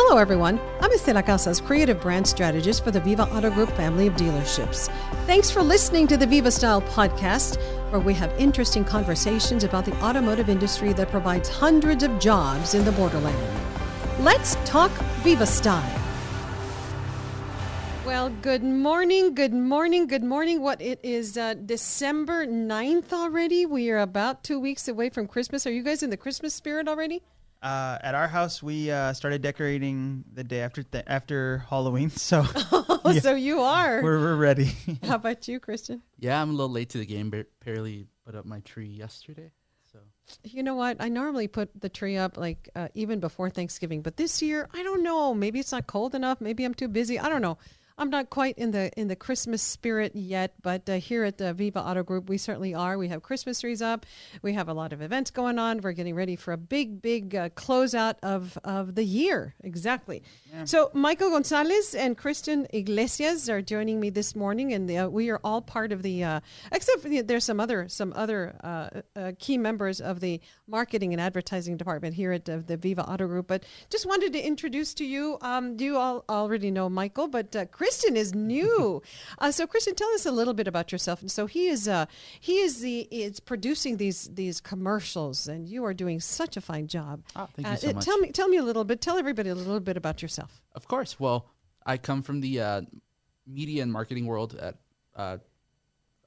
Hello, everyone. I'm Estela Casas, creative brand strategist for the Viva Auto Group family of dealerships. Thanks for listening to the Viva Style podcast, where we have interesting conversations about the automotive industry that provides hundreds of jobs in the borderland. Let's talk Viva Style. Well, good morning, good morning, good morning. What it is uh, December 9th already. We are about two weeks away from Christmas. Are you guys in the Christmas spirit already? Uh, at our house, we uh, started decorating the day after th- after Halloween, so Oh, Yeah. so you are. we're, we're ready. How about you, Christian? Yeah, I'm a little late to the game. Bar- barely put up my tree yesterday. So You know what? I normally put the tree up like uh, even before Thanksgiving, but this year I don't know. Maybe it's not cold enough. Maybe I'm too busy. I don't know. I'm not quite in the in the Christmas spirit yet, but uh, here at the Viva Auto Group, we certainly are. We have Christmas trees up. We have a lot of events going on. We're getting ready for a big, big uh, closeout of of the year. Exactly. So Michael Gonzalez and Kristen Iglesias are joining me this morning, and uh, we are all part of the. Uh, except for the, there's some other some other uh, uh, key members of the marketing and advertising department here at the, the Viva Auto Group. But just wanted to introduce to you. Um, you all already know Michael, but uh, Kristen is new. uh, so Kristen, tell us a little bit about yourself. And so he is uh, he is the is producing these these commercials, and you are doing such a fine job. Ah, thank you Uh, so uh, much. Tell me tell me a little bit. Tell everybody a little bit about yourself. of course, well, I come from the uh, media and marketing world at uh,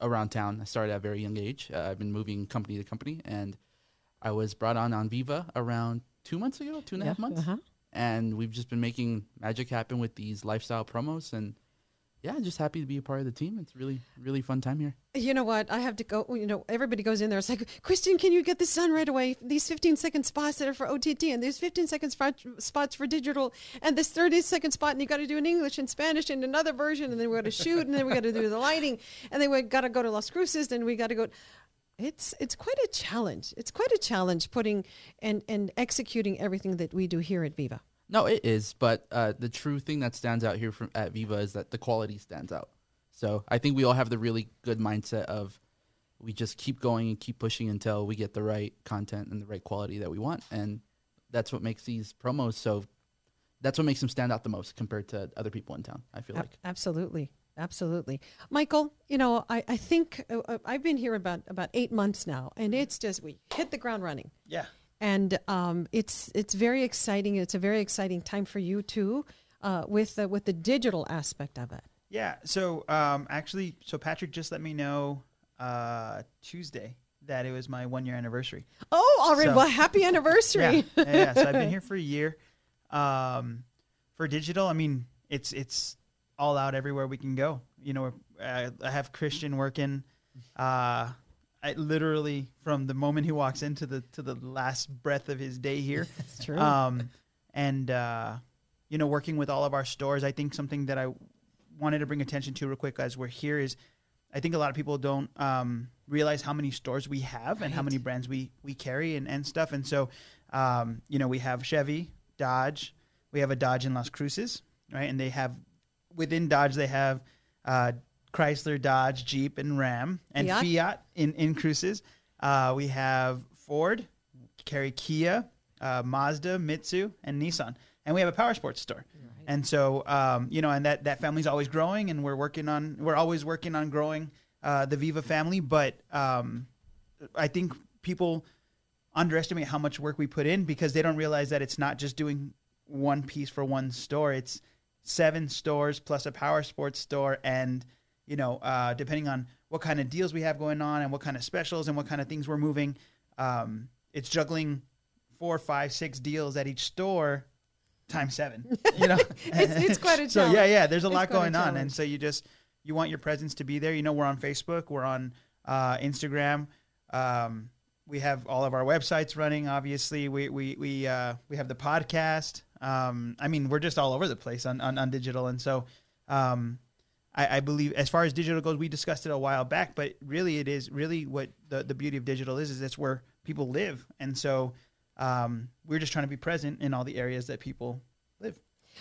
around town. I started at a very young age. Uh, I've been moving company to company, and I was brought on on Viva around two months ago, two and a half months, Uh-huh. And we've just been making magic happen with these lifestyle promos and. Yeah, just happy to be a part of the team. It's really, really fun time here. You know what? I have to go. You know, everybody goes in there. It's like, Kristen, can you get this done right away? These 15 second spots that are for OTT, and there's 15 second spot, spots for digital, and this 30 second spot, and you got to do in English and Spanish and another version, and then we got to shoot, and then we got to do the lighting, and then we got to go to Las Cruces, and we got to go. It's it's quite a challenge. It's quite a challenge putting and and executing everything that we do here at Viva. No, it is, but uh, the true thing that stands out here from at Viva is that the quality stands out. So I think we all have the really good mindset of we just keep going and keep pushing until we get the right content and the right quality that we want, and that's what makes these promos so. That's what makes them stand out the most compared to other people in town. I feel Ab- like. Absolutely. Absolutely. Michael, you know, I, I think uh, uh, I've been here about, about eight months now, and it's just, we hit the ground running. yeah, And um, it's, it's very exciting. It's a very exciting time for you, too, uh, with, the, with the digital aspect of it. yeah. So um, actually, so Patrick just let me know uh, Tuesday that it was my one year anniversary. Oh, already. So- well, happy anniversary. Yeah, yeah, yeah. So I've been here for a year. Um, for digital, I mean, it's it's all out everywhere we can go. You know, uh, I have Christian working. Uh, I literally from the moment he walks into the to the last breath of his day here. It's true. Um, and uh, you know, working with all of our stores, I think something that I wanted to bring attention to real quick as we're here is, I think a lot of people don't um, realize how many stores we have and how many brands we we carry and, and stuff. And so, um, you know, we have Chevy, Dodge, we have a Dodge in Las Cruces, right? And they have within Dodge they have uh, Chrysler, Dodge, Jeep, and Ram, and Fiat. Fiat, in in Cruces. Uh, we have Ford, carry Kia, uh, Mazda, Mitsu, and Nissan, and we have a power sports store. And so, um, you know, and that that family's always growing, and we're working on we're always working on growing uh, the Viva family. But um, I think people underestimate how much work we put in because they don't realize that it's not just doing one piece for one store. It's seven stores plus a power sports store, and you know, uh, depending on what kind of deals we have going on and what kind of specials and what kind of things we're moving, um, it's juggling four, five, six deals at each store times seven. You know, It's- it's quite a so yeah, yeah. There's a It's lot quite a going on, and so you just you want your presence to be there. You know, we're on Facebook, we're on uh, Instagram. Um, we have all of our websites running. Obviously, we we we uh, we have the podcast. Um, I mean, we're just all over the place on on, on digital, and so um, I, I believe as far as digital goes, we discussed it a while back, but really, it is really what the the beauty of digital is. Is it's where people live, and so um, we're just trying to be present in all the areas that people.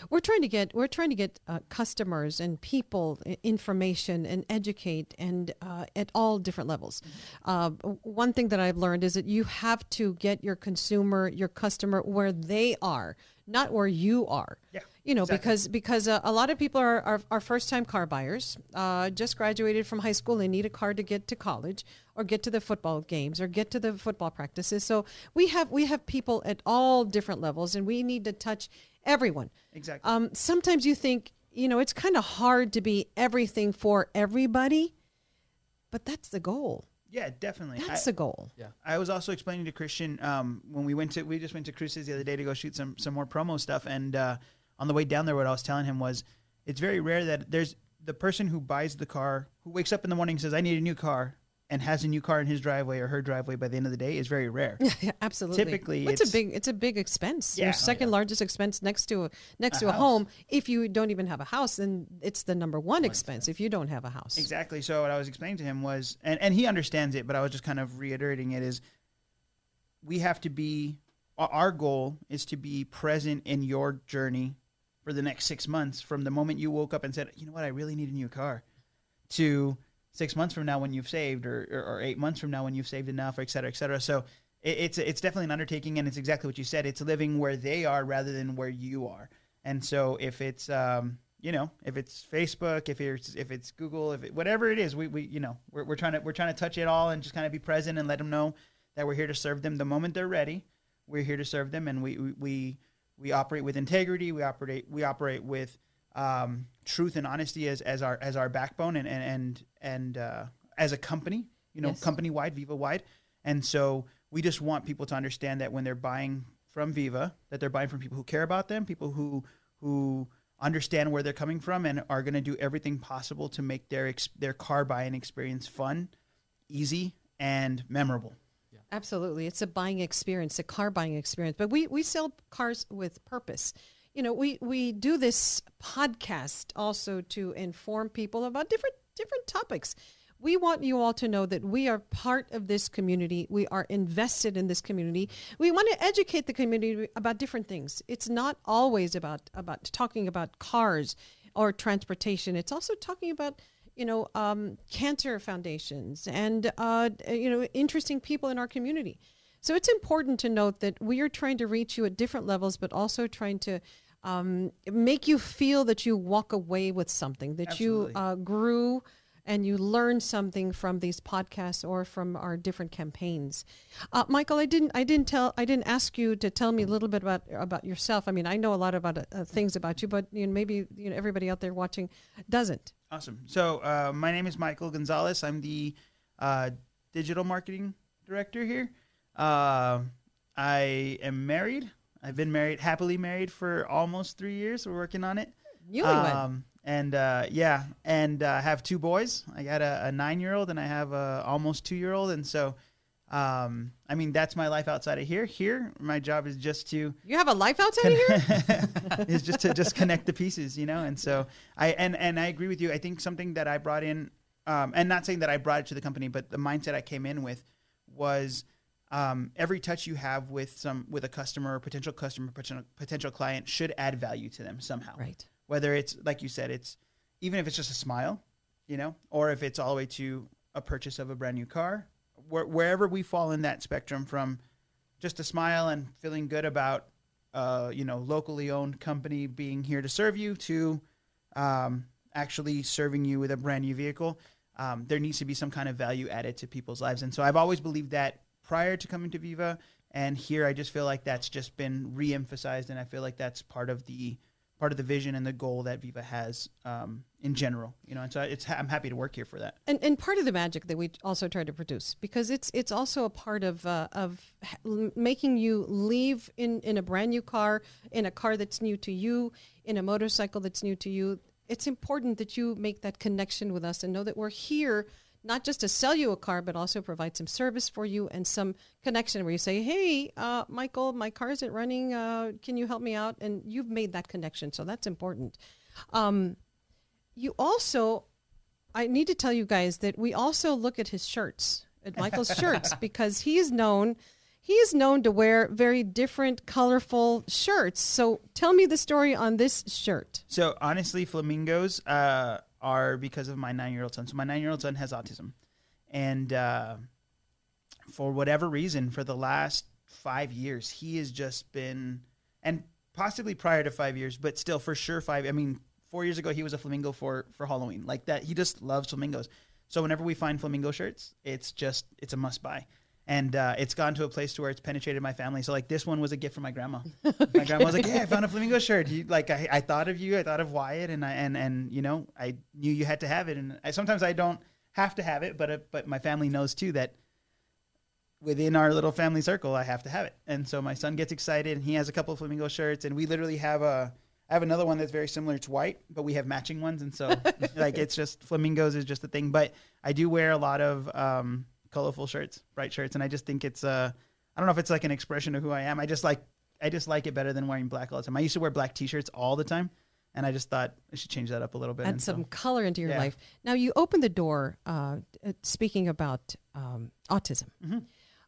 We're trying to get we're trying to get uh, customers and people information and educate and uh, at all different levels. Uh, one thing that I've learned is that you have to get your consumer, your customer, where they are, not where you are. Yeah, You know, exactly. because because uh, a lot of people are are, are first time car buyers, uh, just graduated from high school. They need a car to get to college or get to the football games or get to the football practices. So we have we have people at all different levels, and we need to touch everyone. Exactly. Um, sometimes you think you know it's kind of hard to be everything for everybody, but that's the goal. yeah, definitely. That's I, the goal. Yeah. I was also explaining to Christian um, when we went to we just went to Cruces the other day to go shoot some some more promo stuff, and uh, on the way down there, what I was telling him was it's very rare that there's the person who buys the car who wakes up in the morning and says I need a new car and has a new car in his driveway or her driveway by the end of the day is very rare. Yeah, absolutely. Typically, it's, it's- a big it's a big expense. Yeah. Your Oh, second largest expense next to a next A to a house. home. If you don't even have a house, then it's the number one expense. If you don't have a house, Exactly. So what I was explaining to him was, and, and he understands it, but I was just kind of reiterating it is, we have to be. Our goal is to be present in your journey for the next six months, from the moment you woke up and said, "You know what, I really need a new car," to six months from now when you've saved, or, or, or eight months from now when you've saved enough, et cetera, et cetera. So it, it's it's definitely an undertaking, and it's exactly what you said. It's living where they are rather than where you are. And so if it's um, you know if it's Facebook, if it's if it's Google, if it, whatever it is, we, we you know we're, we're trying to we're trying to touch it all and just kind of be present and let them know that we're here to serve them the moment they're ready. We're here to serve them, and we we we, we operate with integrity. We operate we operate with um, truth and honesty as, as our as our backbone and and and, and uh, as a company, you know, Yes. company wide, Viva wide, and so we just want people to understand that when they're buying from Viva, that they're buying from people who care about them, people who who understand where they're coming from, and are going to do everything possible to make their ex- their car buying experience fun, easy, and memorable. Absolutely. It's a buying experience, a car buying experience. But we, we sell cars with purpose. You know, we, we do this podcast also to inform people about different different topics. We want you all to know that we are part of this community. We are invested in this community. We want to educate the community about different things. It's not always about about talking about cars or transportation. It's also talking about you know, um, cancer foundations and, uh, you know, interesting people in our community. So it's important to note that we are trying to reach you at different levels, but also trying to um, make you feel that you walk away with something, that Absolutely. you uh, grew and you learn something from these podcasts or from our different campaigns. Uh, Michael, I didn't, I didn't tell, I didn't ask you to tell me a little bit about about yourself. I mean, I know a lot about uh, things about you, but you know, maybe you know everybody out there watching doesn't. Awesome. So uh, my name is Michael Gonzalez. I'm the uh, digital marketing director here. Uh, I am married. I've been married, happily married for almost three years. We're working on it. Newlywed. Um, and uh, yeah, and uh, I have two boys. I got a, a nine-year-old and I have a almost two-year-old. And so, um, I mean, that's my life outside of here. Here, my job is just to You have a life outside of here? is just to just connect the pieces, you know. And so I and and I agree with you. I think something that I brought in, um, and not saying that I brought it to the company, but the mindset I came in with was um, every touch you have with some with a customer, potential customer, potential potential client should add value to them somehow. Right. Whether it's like you said, it's even if it's just a smile, you know, or if it's all the way to a purchase of a brand new car, where, wherever we fall in that spectrum from just a smile and feeling good about uh, you know locally owned company being here to serve you to um, actually serving you with a brand new vehicle um, there needs to be some kind of value added to people's lives. And so i've always believed that prior to coming to viva and here i just feel like that's just been re-emphasized and i feel like that's part of the part of the vision and the goal that viva has um, in general you know and so it's i'm happy to work here for that. And, and part of the magic that we also try to produce because it's it's also a part of uh, of making you leave in in a brand new car in a car that's new to you in a motorcycle that's new to you. It's important that you make that connection with us and know that we're here not just to sell you a car but also provide some service for you and some connection where you say hey uh, michael my car isn't running uh, can you help me out and you've made that connection so that's important um, you also I need to tell you guys that we also look at his shirts, at Michael's shirts, because he is known. he is known to wear very different, colorful shirts. So tell me the story on this shirt. So honestly, flamingos uh, are because of my nine-year-old son. So my nine-year-old son has autism, and uh, for whatever reason, for the last five years, he has just been, and possibly prior to five years, but still for sure five. I mean, four years ago he was a flamingo for for Halloween. Like that, he just loves flamingos. So whenever we find flamingo shirts, it's just it's a must buy. And uh, it's gone to a place to where it's penetrated my family. So like this one was a gift from my grandma. My grandma was like, "Yeah, I found a flamingo shirt. You, like I, I thought of you. I thought of Wyatt, and I and and you know I knew you had to have it. And I, sometimes I don't have to have it, but uh, but my family knows too that within our little family circle, I have to have it. And so my son gets excited, and he has a couple of flamingo shirts, and we literally have a. I have another one that's very similar. It's white, but we have matching ones, and so like it's just flamingos is just a thing. But I do wear a lot of um, colorful shirts, bright shirts, and I just think it's uh, I don't know if it's like an expression of who I am. I just like I just like it better than wearing black all the time. I used to wear black T-shirts all the time, and I just thought I should change that up a little bit. Add and so- some color into your yeah. life. Now you open the door. Uh, uh, speaking about um, autism, Mm-hmm.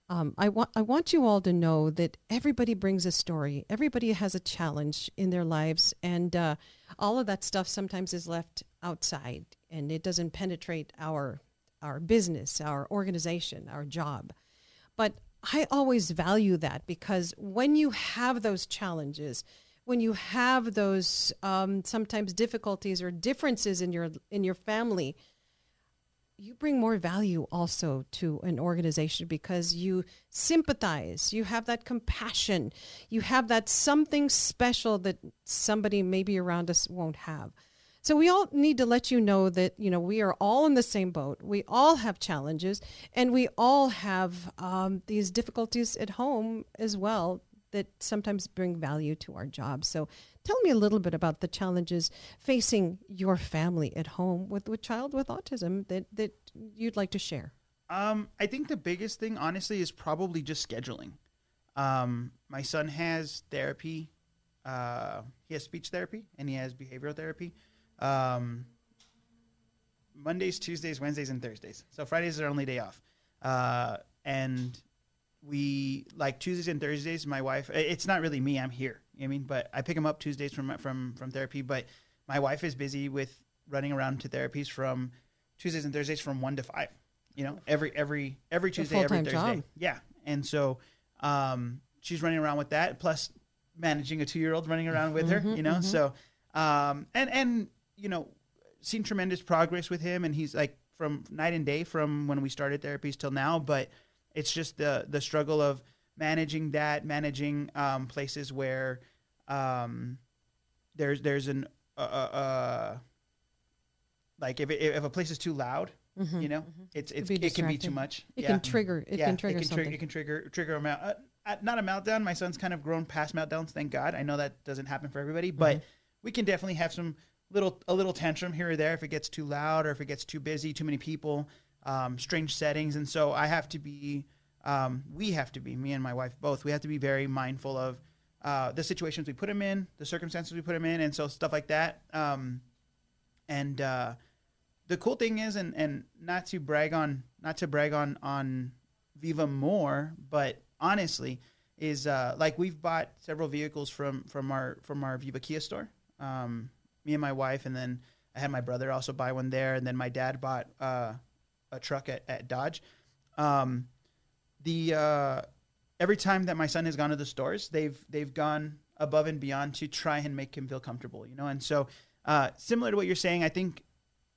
um, I want I want you all to know that everybody brings a story. Everybody has a challenge in their lives, and uh, all of that stuff sometimes is left outside, and it doesn't penetrate our our business, our organization, our job. But I always value that because when you have those challenges, when you have those um, sometimes difficulties or differences in your in your family, you bring more value also to an organization because you sympathize, you have that compassion, you have that something special that somebody maybe around us won't have. So we all need to let you know that you know we are all in the same boat. We all have challenges, and we all have um, these difficulties at home as well that sometimes bring value to our jobs. So tell me a little bit about the challenges facing your family at home with with child with autism that that you'd like to share. Um, I think the biggest thing, honestly, is probably just scheduling. Um, my son has therapy. Uh, he has speech therapy and he has behavioral therapy. Um, Mondays, Tuesdays, Wednesdays, and Thursdays. So Fridays is our only day off. Uh, and we like Tuesdays and Thursdays. My wife. It's not really me. I'm here. You know what I mean, but I pick him up Tuesdays from from from therapy. But my wife is busy with running around to therapies from Tuesdays and Thursdays from one to five. You know, every every every Tuesday, every Thursday. job. Yeah, and so um, she's running around with that, plus managing a two year old running around with her. You know, so um, and and you know, seen tremendous progress with him, and he's like from night and day from when we started therapies till now. But it's just the the struggle of managing that, managing um, places where um, there's there's an uh, uh, uh, like if it, if a place is too loud, you know, it's it's be it can be too much. It Yeah. can trigger. It yeah, can trigger it can something. trigger it can trigger trigger a melt. Uh, uh, not a meltdown. My son's kind of grown past meltdowns. Thank God. I know that doesn't happen for everybody, but Mm-hmm. we can definitely have some little a little tantrum here or there if it gets too loud or if it gets too busy, too many people, um, strange settings, and so I have to be. Um, we have to be me and my wife both. We have to be very mindful of uh, the situations we put him in, the circumstances we put him in, and so stuff like that. Um, and uh, the cool thing is, and, and not to brag on not to brag on on Viva more, but honestly, is uh, like we've bought several vehicles from from our from our Viva Kia store. Um, me and my wife, and then I had my brother also buy one there, and then my dad bought uh, a truck at, at Dodge. Um, the uh, every time that my son has gone to the stores, they've they've gone above and beyond to try and make him feel comfortable, you know. And so, uh, similar to what you're saying, I think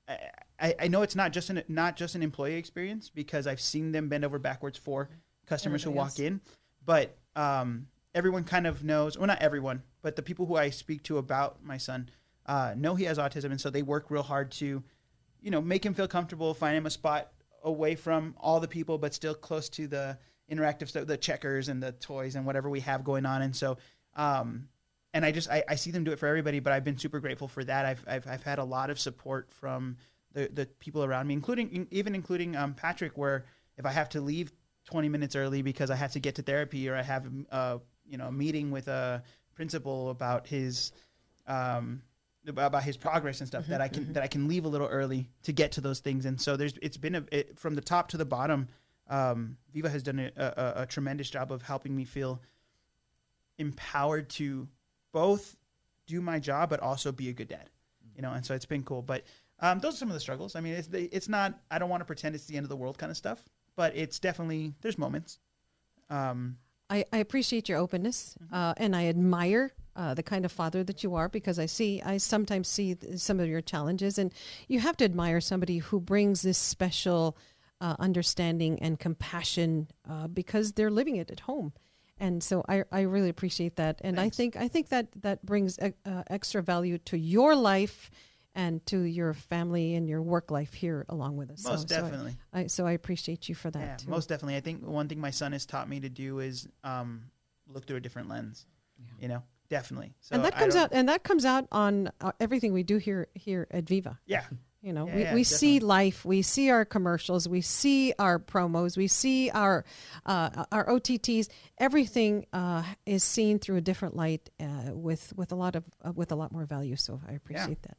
I, I know it's not just an not just an employee experience because I've seen them bend over backwards for customers who walk else. in, but um, everyone kind of knows, well, not everyone, but the people who I speak to about my son uh, know he has autism, and so they work real hard to, you know, make him feel comfortable, find him a spot away from all the people, but still close to the interactive stuff, the checkers and the toys and whatever we have going on. And so, um, and I just I, I see them do it for everybody, but I've been super grateful for that. I've I've, I've had a lot of support from the the people around me, including even including um, Patrick, where if I have to leave 20 minutes early because I have to get to therapy or I have a you know a meeting with a principal about his um, about his progress and stuff that I can that I can leave a little early to get to those things. And so there's it's been a, it, from the top to the bottom. um, Viva has done a, a, a tremendous job of helping me feel empowered to both do my job but also be a good dad. You know, and so it's been cool. But um, those are some of the struggles. I mean, it's it's not. I don't want to pretend it's the end of the world kind of stuff, but it's definitely there's moments. Um, I, I appreciate your openness, uh, and I admire uh, the kind of father that you are because I see I sometimes see th- some of your challenges, and you have to admire somebody who brings this special uh, understanding and compassion uh, because they're living it at home, and so I, I really appreciate that, and Thanks. I think I think that that brings uh, extra value to your life and to your family and your work life here along with us. most so, so I- definitely. I, so I appreciate you for that. Yeah, too. most definitely. I think one thing my son has taught me to do is um, look through a different lens. You know, definitely. So and that I comes out and that comes out on uh, everything we do here here at Viva. Yeah, You know, Yeah, we, yeah, we see life, we see our commercials, we see our promos, we see our uh, our OTTs. Everything uh, is seen through a different light uh, with with a lot of uh, with a lot more value. So I appreciate that.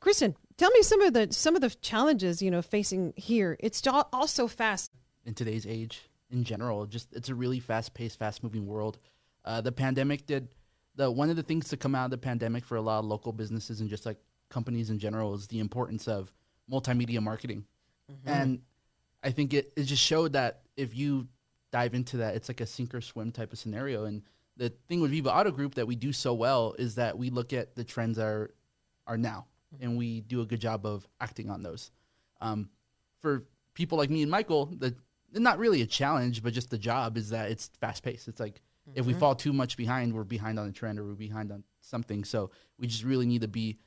Kristen, tell me some of the some of the challenges you know facing here. It's al- also fast. in today's age in general. Just it's a really fast paced, fast moving world. Uh, the pandemic did the one of the things to come out of the pandemic for a lot of local businesses and just like companies in general is the importance of multimedia marketing. And I think it, it just showed that if you dive into that, it's like a sink or swim type of scenario. And the thing with Viva Auto Group that we do so well is that we look at the trends that are are now and we do a good job of acting on those. Um, for people like me and Michael, the not really a challenge, but just the job is that it's fast paced. It's like if we fall too much behind, we're behind on a trend or we're behind on something. So we just really need to be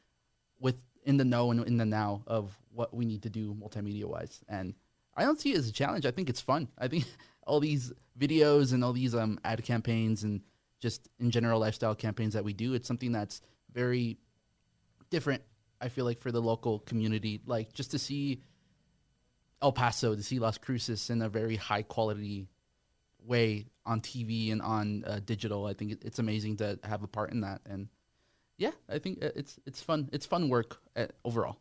with in the know and in the now of what we need to do multimedia wise. And I don't see it as a challenge. I think it's fun. I think all these videos and all these um, ad campaigns and just in general lifestyle campaigns that we do, it's something that's very different. I feel like for the local community, like just to see El Paso, to see Las Cruces in a very high quality way on TV and on uh, digital. I think it's amazing to have a part in that. And yeah, I think uh, it's it's fun. It's fun work uh, overall.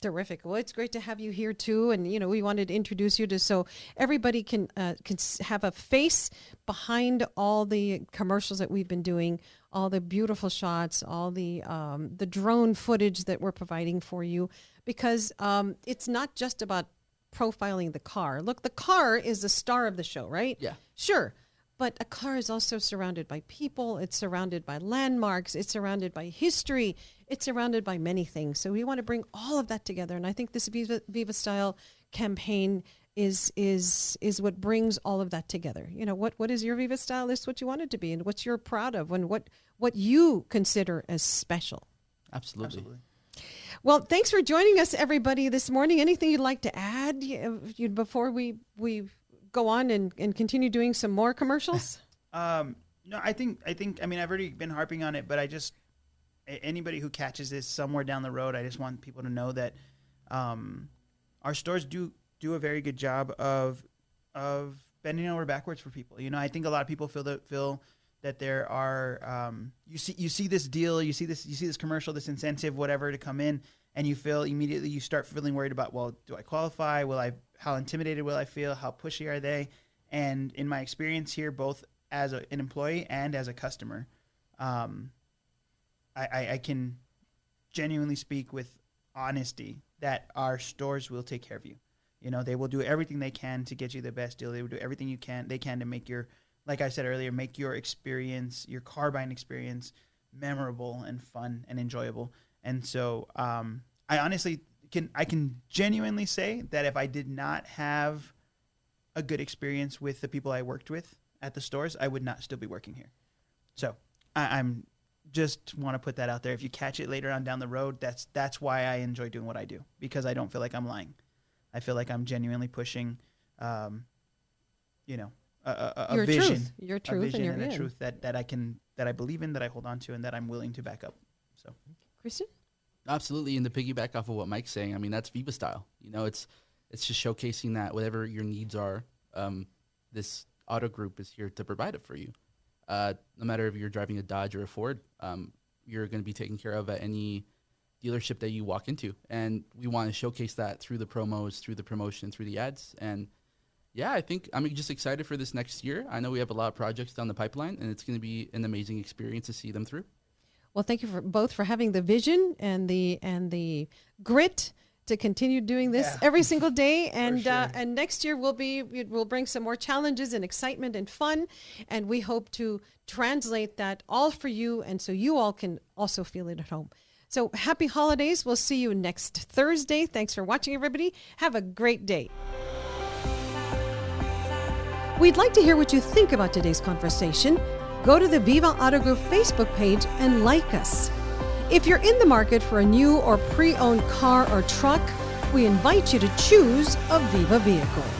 Terrific. Well, it's great to have you here too, and you know we wanted to introduce you to so everybody can uh, can have a face behind all the commercials that we've been doing, all the beautiful shots, all the um, the drone footage that we're providing for you, because um, it's not just about profiling the car. Look, the car is the star of the show, right? Yeah. Sure. But a car is also surrounded by people, it's surrounded by landmarks, it's surrounded by history, it's surrounded by many things. So we want to bring all of that together. And I think this Viva, Viva Style campaign is is is what brings all of that together. You know, what what is your Viva Style list, what you want it to be, and what you're proud of, and what what you consider as special. Absolutely. absolutely. Well, thanks for joining us, everybody, this morning. Anything you'd like to add you, you, before we we go on and, and continue doing some more commercials? Um, no, I think I think I mean I've already been harping on it, but I just anybody who catches this somewhere down the road, I just want people to know that um, our stores do do a very good job of of bending over backwards for people. You know, I think a lot of people feel that feel that there are um, you see you see this deal, you see this you see this commercial, this incentive, whatever to come in, and you feel immediately you start feeling worried about well, do I qualify? Will I how intimidated will I feel? How pushy are they? And in my experience here, both as a, an employee and as a customer, um, I, I, I can genuinely speak with honesty that our stores will take care of you. You know, they will do everything they can to get you the best deal. They will do everything you can they can to make your, like I said earlier, make your experience, your car buying experience, memorable and fun and enjoyable. And so, um, I honestly can I can genuinely say that if I did not have a good experience with the people I worked with at the stores, I would not still be working here. So I, I'm just want to put that out there. If you catch it later on down the road, that's that's why I enjoy doing what I do because I don't feel like I'm lying. I feel like I'm genuinely pushing, um, you know, a, a, a your vision, truth, your a truth, vision and your and a in. truth that that I can that I believe in, that I hold on to, and that I'm willing to back up. So Kristen? Absolutely, and to piggyback off of what Mike's saying, I mean that's Viva style. You know, it's it's just showcasing that whatever your needs are, um, this auto group is here to provide it for you. Uh, no matter if you're driving a Dodge or a Ford, um, you're going to be taken care of at any dealership that you walk into, and we want to showcase that through the promos, through the promotion, through the ads, and Yeah, I think I'm just excited for this next year. I know we have a lot of projects down the pipeline, and it's going to be an amazing experience to see them through. Well, thank you for both for having the vision and the and the grit to continue doing this Yeah. every single day. And uh, and next year we'll be we'll bring some more challenges and excitement and fun, and we hope to translate that all for you, and so you all can also feel it at home. So happy holidays! We'll see you next Thursday. Thanks for watching, everybody. Have a great day. We'd like to hear what you think about today's conversation. Go to the Viva Auto Group Facebook page and like us. If you're in the market for a new or pre owned car or truck, we invite you to choose a Viva vehicle.